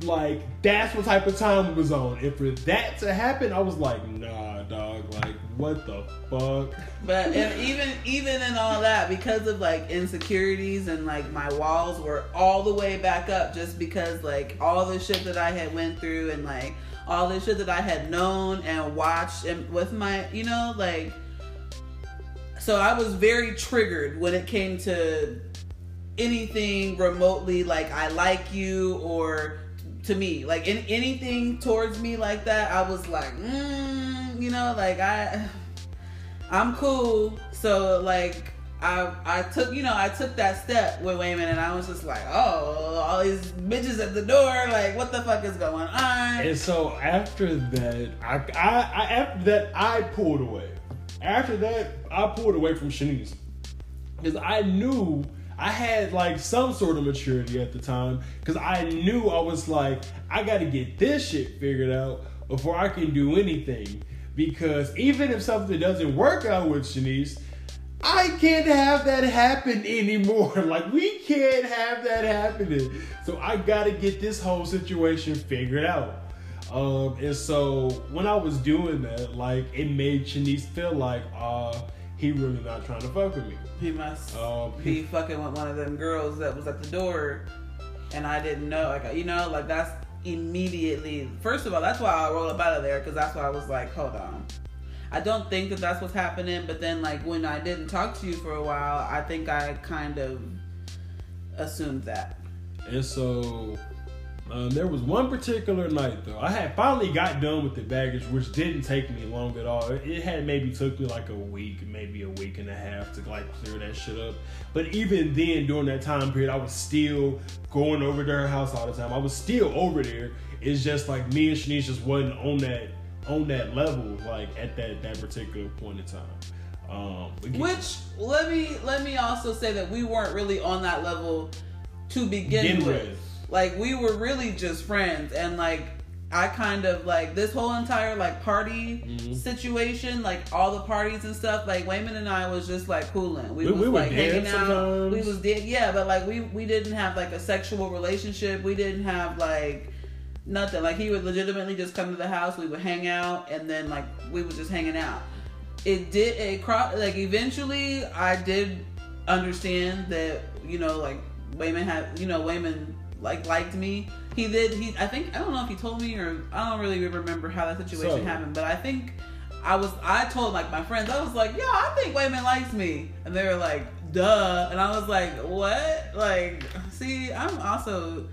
Like that's what type of time was on. If for that to happen, I was like, nah, dog. Like what the fuck? But and even even in all that, because of like insecurities and like my walls were all the way back up, just because like all the shit that I had went through and like all the shit that I had known and watched and with my you know like. So I was very triggered when it came to anything remotely like I like you or to me like in, anything towards me like that. I was like, mm, you know, like I. I'm cool. So like I I took you know I took that step with Wayman and I was just like oh all these bitches at the door like what the fuck is going on? And so after that, I, I, I after that I pulled away. After that, I pulled away from Shanice because I knew I had like some sort of maturity at the time. Because I knew I was like, I got to get this shit figured out before I can do anything. Because even if something doesn't work out with Shanice, I can't have that happen anymore. Like we can't have that happening. So I gotta get this whole situation figured out. Um, and so when I was doing that, like it made Shanice feel like uh he really not trying to fuck with me. He must Um, be fucking with one of them girls that was at the door, and I didn't know. Like you know, like that's immediately. First of all, that's why I roll up out of there because that's why I was like, hold on. I don't think that that's what's happening, but then like when I didn't talk to you for a while, I think I kind of assumed that. And so um, there was one particular night though. I had finally got done with the baggage, which didn't take me long at all. It had maybe took me like a week, maybe a week and a half to like clear that shit up. But even then, during that time period, I was still going over to her house all the time. I was still over there. It's just like me and Shanice just wasn't on that on that level, like at that that particular point in time. Um, again- Which let me let me also say that we weren't really on that level to begin Begin with. with. Like we were really just friends, and like I kind of like this whole entire like party Mhm. situation, like all the parties and stuff. Like Wayman and I was just like cooling. We, We- was we like hanging out. sometimes. We was dead, yeah, but like we we didn't have like a sexual relationship. We didn't have like nothing. Like he would legitimately just come to the house. We would hang out, and then like we was just hanging out. It did it cro- like eventually I did understand that you know like Wayman had you know Wayman like liked me. He did. He I think I don't know if he told me or I don't really remember how that situation So- happened, but I think. I was I told like my friends I was like yo I think Wayman likes me and they were like duh and I was like what like see I'm also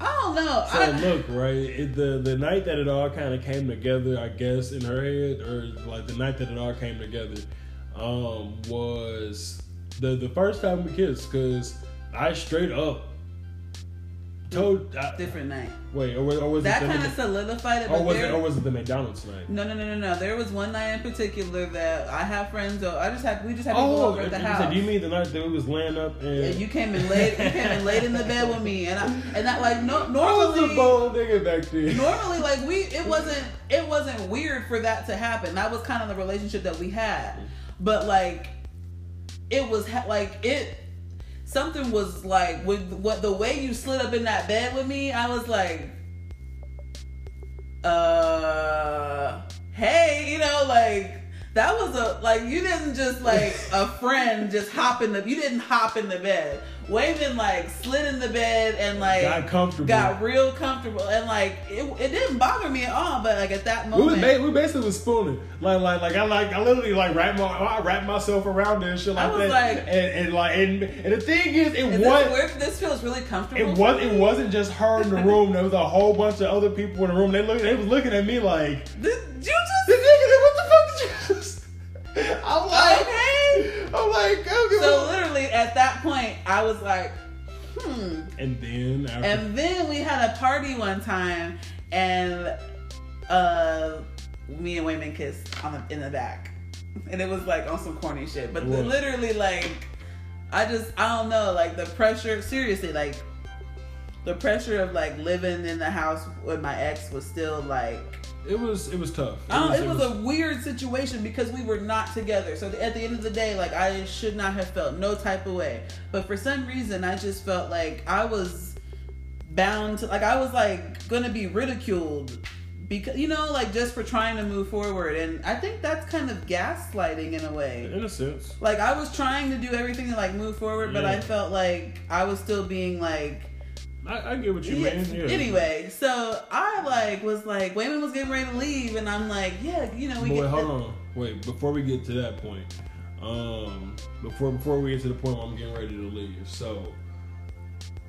I don't know So I, look, right, it, the the night that it all kind of came together, I guess, in her head, or like the night that it all came together, um, was the the first time we kissed, cause I straight up told. I, uh, different night wait, or, was- or was that it kind of solidified it or was there, it or was it the McDonald's night? no no no no no there was one night in particular that I have friends oh, I just had we just had people Oh, over at the house said, do you mean the night that we was laying up and Yeah, you came in late. You came in late in the bed with me, and I and that like no I was a normally bold nigga back then. normally like we it wasn't it wasn't weird for that to happen. That was kind of the relationship that we had, but like it was ha- like it something was like with what the way you slid up in that bed with me. I was like, uh, hey, you know, like. That was a like you didn't just like a friend just hop in the you didn't hop in the bed. Wayman like slid in the bed and like Got comfortable. got real comfortable. And like it, it didn't bother me at all but like at that We moment was ba- we basically was spooning. Like like like I like I literally like wrap my I wrap myself around there and shit like I was that. like- and, and like and, and the thing is it was this, this feels really comfortable it was it wasn't just her in the room. There was a whole bunch of other people in the room. They look they was looking at me like Did you just so literally at that point I was like hmm and then after, and then we had a party one time and uh me and Wayman kissed on the, in the back, and it was like on some corny shit. But What? literally, like, I just I don't know, like the pressure. Seriously, like the pressure of like living in the house with my ex was still like It was it was tough. I don't, it was a weird situation because we were not together. So at the end of the day, like I should not have felt no type of way. But for some reason, I just felt like I was bound to, like I was like gonna be ridiculed because you know, like just for trying to move forward. And I think that's kind of gaslighting in a way. in a sense. Like I was trying to do everything to like move forward, but I felt like I was still being like I, I get what you yeah, mean. Yeah. Anyway, so I like was like Wayman was getting ready to leave, and I'm like, yeah, you know, we Boy, hold on. Wait, before we get to that point, um, before before we get to the point where I'm getting ready to leave. So,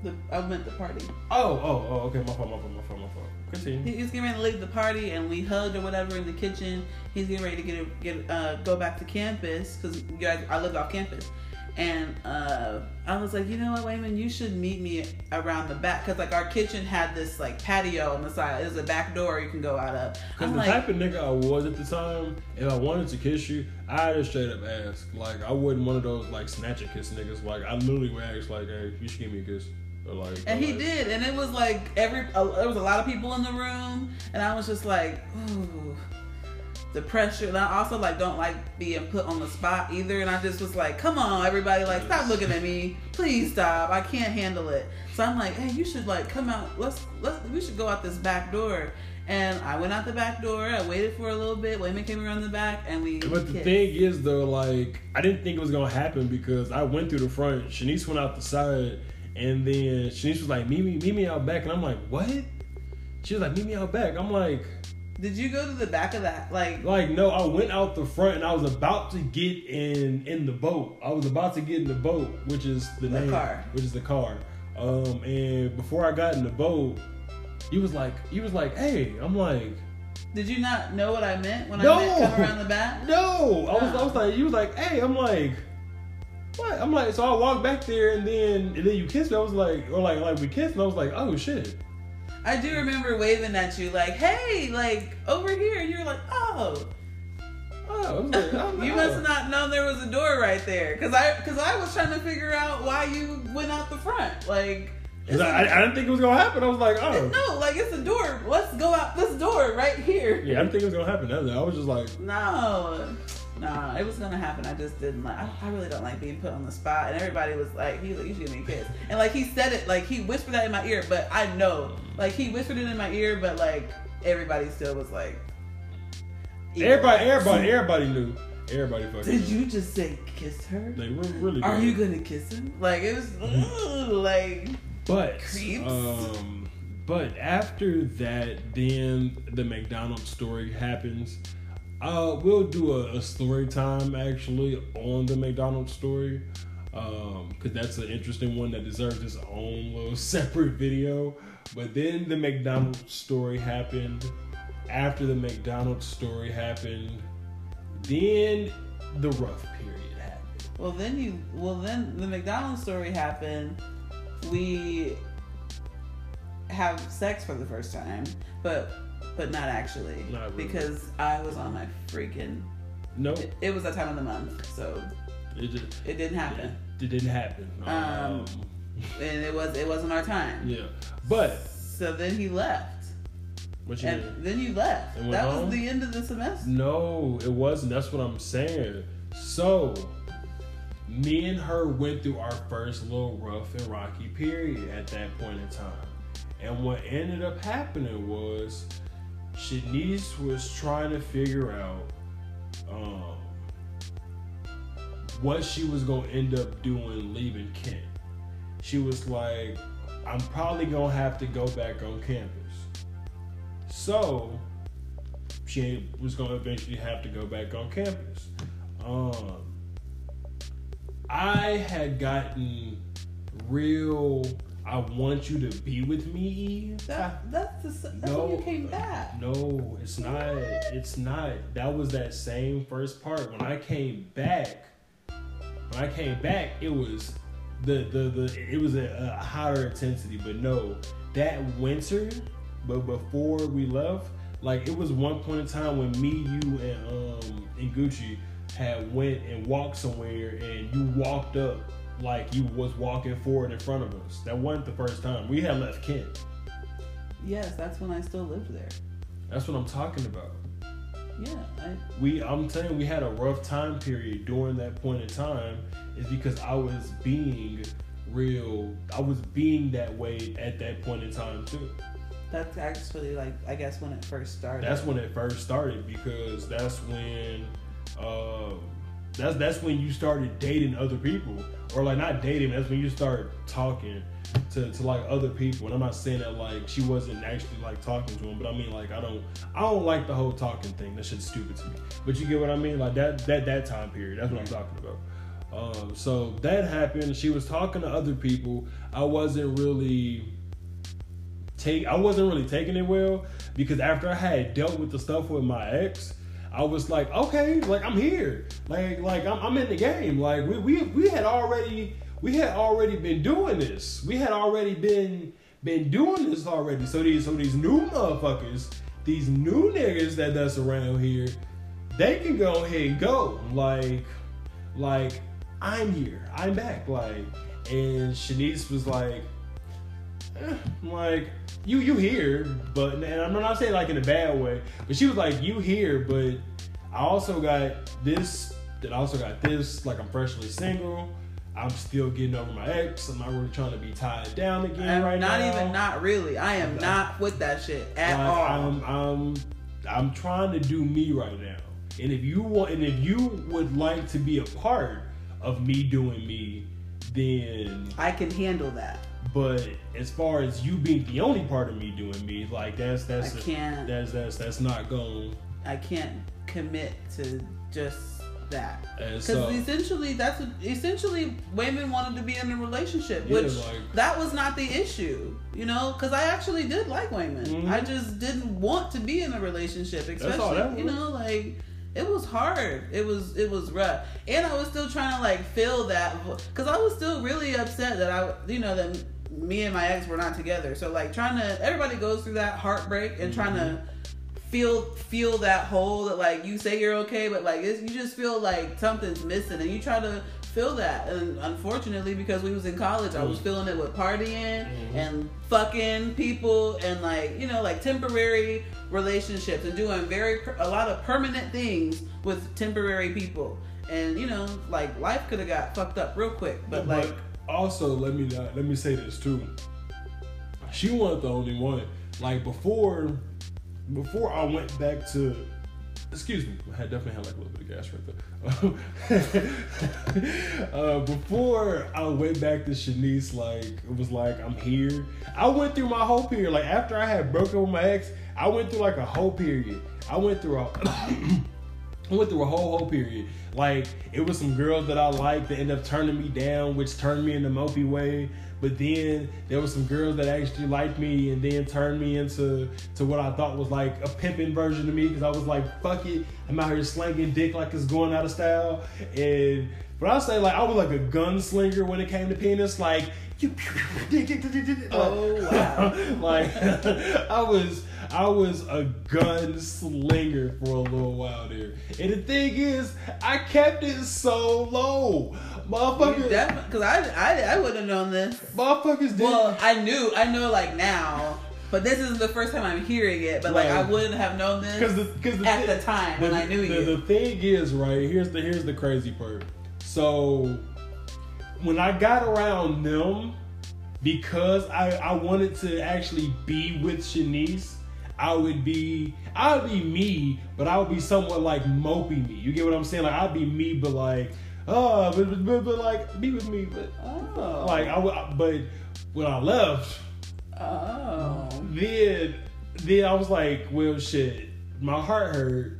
The, I meant the party. oh, oh, oh, okay, my fault, my fault, my fault, my fault. Continue. He, he's getting ready to leave the party, and we hugged or whatever in the kitchen. He's getting ready to get get uh, go back to campus because I lived off campus. And uh, I was like, you know what, Wayman, you should meet me around the back because like our kitchen had this like patio on the side. It was a back door you can go out of. Because the like, type of nigga I was at the time, if I wanted to kiss you, I'd just straight up ask. Like, I wasn't one of those, like, snatch a kiss niggas. Like, I literally would ask, like, hey, you should give me a kiss. Or, like, And he like- did, and it was like every uh, there was a lot of people in the room, and I was just like, ooh, the pressure. And I also like don't like being put on the spot either, and I just was like, come on, everybody, like stop looking at me, please stop, I can't handle it. So I'm like, hey, you should like come out, let's let's we should go out this back door. And I went out the back door. I waited for a little bit. Wayman came around the back, and we. But the thing is, though, like I didn't think it was gonna happen because I went through the front. Shanice went out the side, and then Shanice was like, "Meet me, meet me out back," and I'm like, "What?" She was like, "Meet me out back." I'm like, Did you go to the back of that? Like, "Like no." I went out the front, and I was about to get in in the boat. I was about to get in the boat, which is the, The name, car. which is the car. Um, and before I got in the boat, he was like, he was like, "Hey," I'm like. did you not know what I meant when No. I meant come around the back? No, I was, No. I was like, you was like, hey, I'm like, what? I'm like, so I walked back there, and then, and then you kissed me. I was like, or like, like we kissed, and I was like, oh shit. I do remember waving at you like, "Hey, like over here." And you were like, "Oh." Oh, like, oh, oh You must not known there was a door right there, cause I, cause I was trying to figure out why you went out the front. Like, I, I didn't think it was gonna happen. I was like, oh, no, like it's a door. Let's go out this door right here. yeah, I didn't think it was gonna happen. I was just like, No, no, it was gonna happen. I just didn't like. I, I really don't like being put on the spot. And everybody was like, "He like, you should give me a kiss." And like he said it, like he whispered that in my ear, but I know, like he whispered it in my ear, but like everybody still was like, everybody, everybody, everybody knew. Everybody fucking. Did knew. you just say kiss her? They re- really. Are did. you gonna kiss him? Like it was ugh, like But Creeps. um, but after that, then the McDonald's story happens. Uh, we'll do a, a story time actually on the McDonald's story, um, because that's an interesting one that deserves its own little separate video. But then the McDonald's story happened. After the McDonald's story happened, then the rough period happened. well then you well then the McDonald's story happened. We have sex for the first time, but but not actually Not really. because I was on my freaking. No, It, it was that time of the month, so it just it didn't happen, it didn't happen. Um, and it was it wasn't our time. Yeah, but So then he left, what you and mean? then you left. That home? was the end of the semester. No, it wasn't. That's what I'm saying. So, me and her went through our first little rough and rocky period at that point in time. And what ended up happening was Shanice was trying to figure out um, what she was going to end up doing leaving Kent. She was like, I'm probably going to have to go back on campus. So, she was going to eventually have to go back on campus. Um, I had gotten real. I want you to be with me. That, that's the, that's No. when you came back. No, it's not. It's not. That was that same first part. When I came back, when I came back, it was the the the. It was a, a higher intensity. But no, that winter, but before we left, like it was one point in time when me, you, and um and Gucci had went and walked somewhere, and you walked up like you was walking forward in front of us. That wasn't the first time we had left Kent. Yes, that's when I still lived there. That's what I'm talking about. Yeah, I, We, I'm saying we had a rough time period during that point in time, is because I was being real. I was being that way at that point in time too. that's actually like I guess when it first started. That's when it first started because that's when um that's that's when you started dating other people. Or like not dating that's when you start talking to, to like other people. And I'm not saying that like she wasn't actually like talking to him but I mean like I don't I don't like the whole talking thing. That shit's stupid to me. But you get what I mean? Like that that that time period that's what I'm talking about. Um so that happened. She was talking to other people. I wasn't really take I wasn't really taking it well because after I had dealt with the stuff with my ex, I was like, okay, like I'm here, like like I'm, I'm in the game. Like we, we we had already we had already been doing this. We had already been been doing this already. So these so these new motherfuckers, these new niggas that that's around here, they can go ahead and go. Like like I'm here, I'm back. Like and Shanice was like. Eh, like you you here, but and I'm not saying like in a bad way, but she was like you here, but I also got this, that I also got this, like I'm freshly single. I'm still getting over my ex. I'm not really trying to be tied down again right not now. Not even not really. I am No. not with that shit at Like, all. I'm I'm I'm trying to do me right now. And if you want and if you would like to be a part of me doing me, then I can handle that. But as far as you being the only part of me doing me, like that's that's I can't. that's that's that's not going. I can't commit to just that. Because so essentially, that's essentially Wayman wanted to be in a relationship, Yeah, which like- that was not the issue, you know. Because I actually did like Wayman. Mhm. I just didn't want to be in a relationship, all especially you know, like it was hard. It was it was rough, and I was still trying to like feel that because I was still really upset that I you know that me and my ex were not together. So like trying to everybody goes through that heartbreak and trying to feel feel that hole that like you say you're okay, but like it's, you just feel like something's missing, and you try to feel that. And unfortunately, because we was in college, I was Mm. feeling it with partying Mhm. and fucking people and like you know like temporary relationships and doing very a lot of permanent things with temporary people. And you know, like life could have got fucked up real quick, but like also let me not, let me say this too. She wasn't the only one. Like before, before I went back to, excuse me, I definitely had like a little bit of gas right there. uh, before I went back to Shanice, like it was like I'm here. I went through my whole period. Like after I had broken with my ex, I went through like a whole period. I went through a. I went through a whole whole period. Like it was some girls that I liked that ended up turning me down, which turned me into mopey way. But then there was some girls that actually liked me and then turned me into to what I thought was like a pimping version of me because I was like, fuck it, I'm out here slanging dick like it's going out of style. And but I say like I was like a gunslinger when it came to penis, like you Oh, wow. like I was I was a gunslinger for a little while there. And the thing is, I kept it so low. Motherfuckers because I, I I would have known this. motherfuckers did Well, I knew, I know like now, but this isn't the first time I'm hearing it. But like, I wouldn't have known this the, cause the at thing- the time when I knew the, you. The thing is, right here's the here's the crazy part. So when I got around them, because I I wanted to actually be with Shanice, I would be I would be me, but I would be somewhat like mopey me. You get what I'm saying? Like I'd be me, but like oh, but but, but, but like be with me, but oh, like I would. But when I left, oh, then then I was like, well, shit, my heart hurt.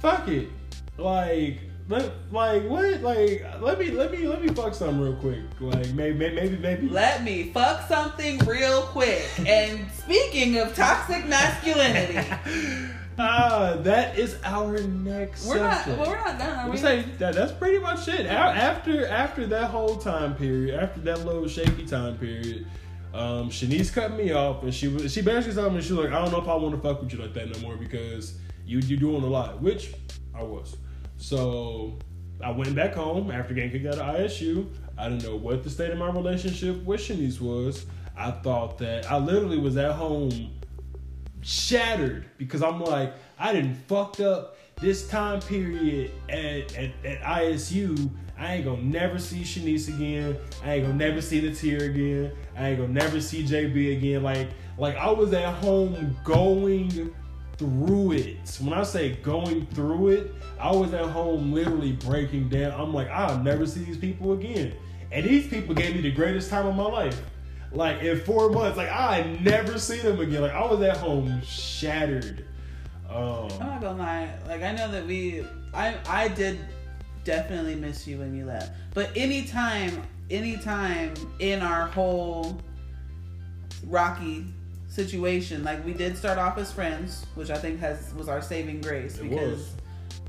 Fuck it, like. Let, like what? Like let me let me let me fuck something real quick. Like maybe maybe maybe. let me fuck something real quick. and speaking of toxic masculinity, Ah, that is our next. we're not well, we're not done. Are We we? say that that's pretty much it. A- After after that whole time period, after that little shaky time period, Um, Shanice cut me off, and she was she basically told me she was like, I don't know if I want to fuck with you like that no more because you you doing a lot, which I was. So I went back home after getting kicked out of ISU. I didn't know what the state of my relationship with Shanice was. I thought that I literally was at home shattered because I'm like, I didn't fucked up this time period at, at, at ISU. I ain't gonna never see Shanice again. I ain't gonna never see the tear again. I ain't gonna never see JB again. Like, like I was at home going through it. When I say going through it, I was at home literally breaking down. I'm like, I'll never see these people again. And these people gave me the greatest time of my life. Like in four months, like I never see them again. Like I was at home shattered. Um, I'm not gonna lie. Like I know that we, I, I did definitely miss you when you left. But anytime, anytime in our whole rocky situation, like we did start off as friends, which I think has was our saving grace because was.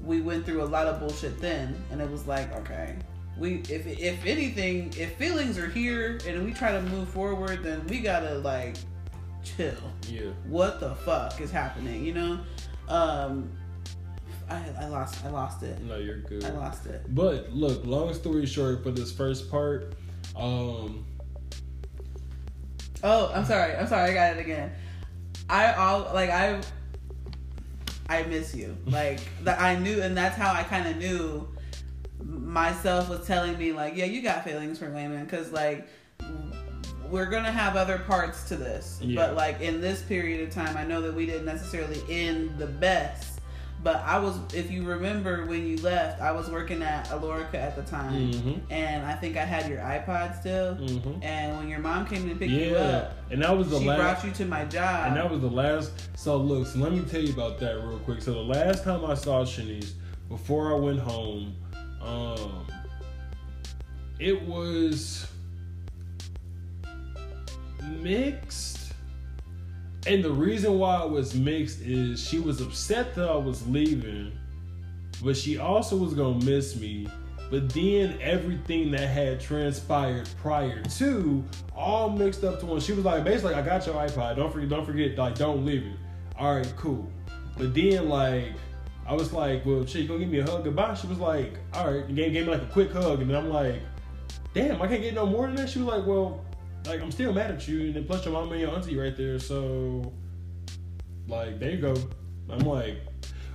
We went through a lot of bullshit then, and it was like okay. We, if if anything, if feelings are here and we try to move forward, then we gotta like chill. Yeah. what the fuck is happening you know? Um i i lost i lost it. No, you're good. i lost it. But look, long story short, for this first part, um, oh i'm sorry. I'm sorry. I got it again. I all like i i miss you like that i knew and that's how i kind of knew myself was telling me like yeah you got feelings for Wayman because like we're gonna have other parts to this Yeah. but like in this period of time i know that we didn't necessarily end the best but i was if you remember when you left i was working at alorica at the time mhm, and i think i had your ipod still mhm. and when your mom came to pick you Yeah, up and that was the she last. brought you to my job And that was the last. So look, so let me tell you about that real quick. So the last time I saw Shanice before I went home, um, it was mixed. And the reason why it was mixed is she was upset that I was leaving, but she also was gonna miss me. But then everything that had transpired prior to all mixed up to one. She was like, basically, I got your iPod. Don't forget, don't forget, like, don't leave it. All right, cool. But then, like, I was like, well, shit, you gonna give me a hug goodbye? She was like, all right, and gave, gave me like a quick hug, and then I'm like, damn, I can't get no more than that. She was like, well, like, I'm still mad at you, and then plus your mom and your auntie right there, so, like, there you go. I'm like,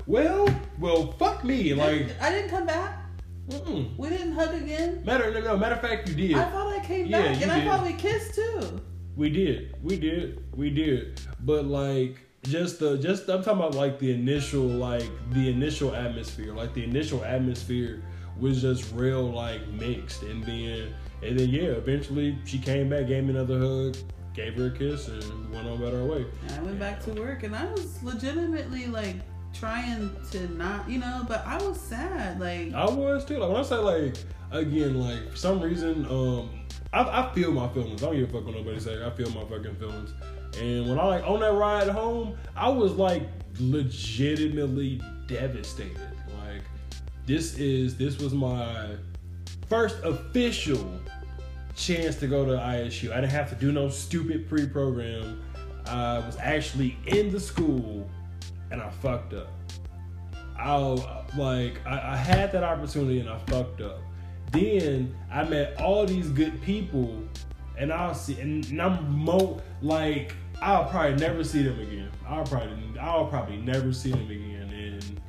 well, well, fuck me, like, i didn't come back mm-mm. we didn't hug again matter, no, no, matter of fact, you did. i thought i came Yeah, back and i did. thought we kissed too We did, we did, we did. But like, just the just I'm talking about like the initial like the initial atmosphere, like the initial atmosphere was just real like mixed, and then and then yeah, eventually she came back, gave me another hug, gave her a kiss, and went on about our way. I went back to work and I was legitimately like trying to not, you know, but I was sad. Like, I was too. Like when I say like again, like for some reason, um, I, I feel my feelings. I don't give a fuck what nobody say. I feel my fucking feelings. And when I like on that ride home, I was like legitimately devastated. Like this is this was my first official chance to go to ISU. I didn't have to do no stupid pre-program. I was actually in the school, and I fucked up. I like I, I had that opportunity and I fucked up. Then I met all these good people, and I'll see, and, and I'm mo like I'll probably never see them again. I'll probably I'll probably never see them again, and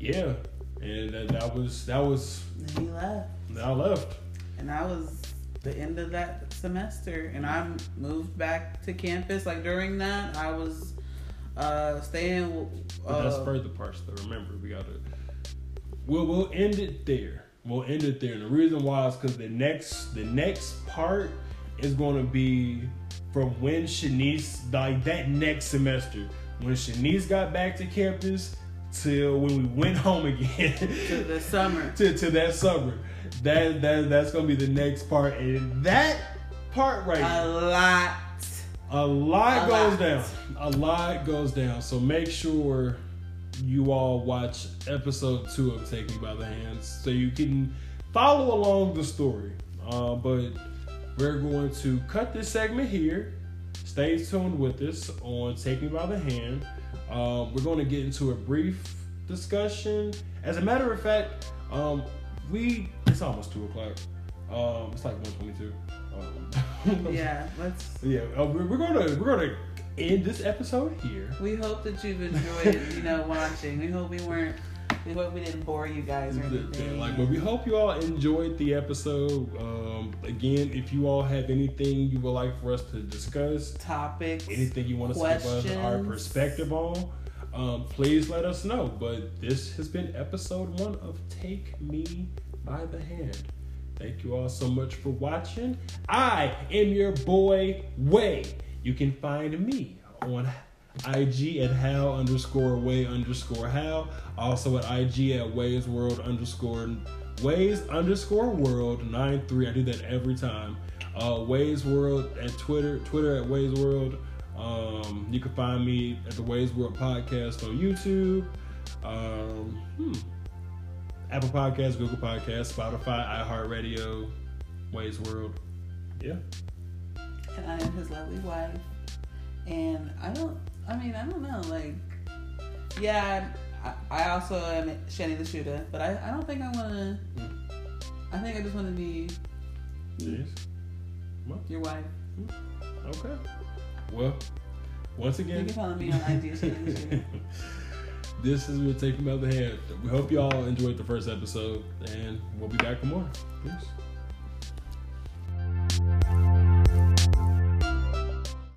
yeah, and that, that was that was and he left. I left. And I was the end of that semester. And I moved back to campus. Like, during that, I was uh, staying. But that's Uh, further parts though. Remember, we gotta. We'll we'll end it there. We'll end it there. And the reason why is because the next the next part is to be from when Shanice like that next semester when Shanice got back to campus till when we went home again to the summer. to, to that summer. That that that's gonna be the next part, and that part right A lot. a lot A goes lot. down. A lot goes down. So make sure you all watch episode two of Take Me by the Hands so you can follow along the story. Uh, but we're going to cut this segment here. Stay tuned with us on Take Me by the Hand. Um, we're going to get into a brief discussion. As a matter of fact, um, we it's almost two o'clock. Um, it's like one twenty-two. Um, Yeah, let's. yeah. Uh, we're, we're gonna we're gonna end this episode here. We hope that you've enjoyed, you know, watching. We hope we weren't. We hope we didn't bore you guys or anything. Like, but we hope you all enjoyed the episode. Um, again, if you all have anything you would like for us to discuss, topics. anything you want us to give us our perspective on, um, please let us know. But this has been episode one of Take Me by the Hand. Thank you all so much for watching. I am your boy Wei. You can find me on IG at how underscore way underscore how. Also at IG at Wei's World underscore ways underscore world nine three. I do that every time. Uh, Wei's World at Twitter, Twitter at Wei's World. Um, you can find me at the Wei's World podcast on YouTube. Um, hmm. Apple Podcasts, Google Podcasts, Spotify, iHeartRadio, Wei's World. Yeah. and I am his lovely wife. And I don't. I mean, I don't know. Like, yeah, I, I also am Shanny the shooter, but I, I don't think I want to. Hmm. I think I just want to be Yes. your wife. Hmm. Okay. Well, once again. You can follow me on IG Shanny the shooter. this is We'll Take Him Out the Hand. We hope y'all enjoyed the first episode, and we'll be back for more. Peace.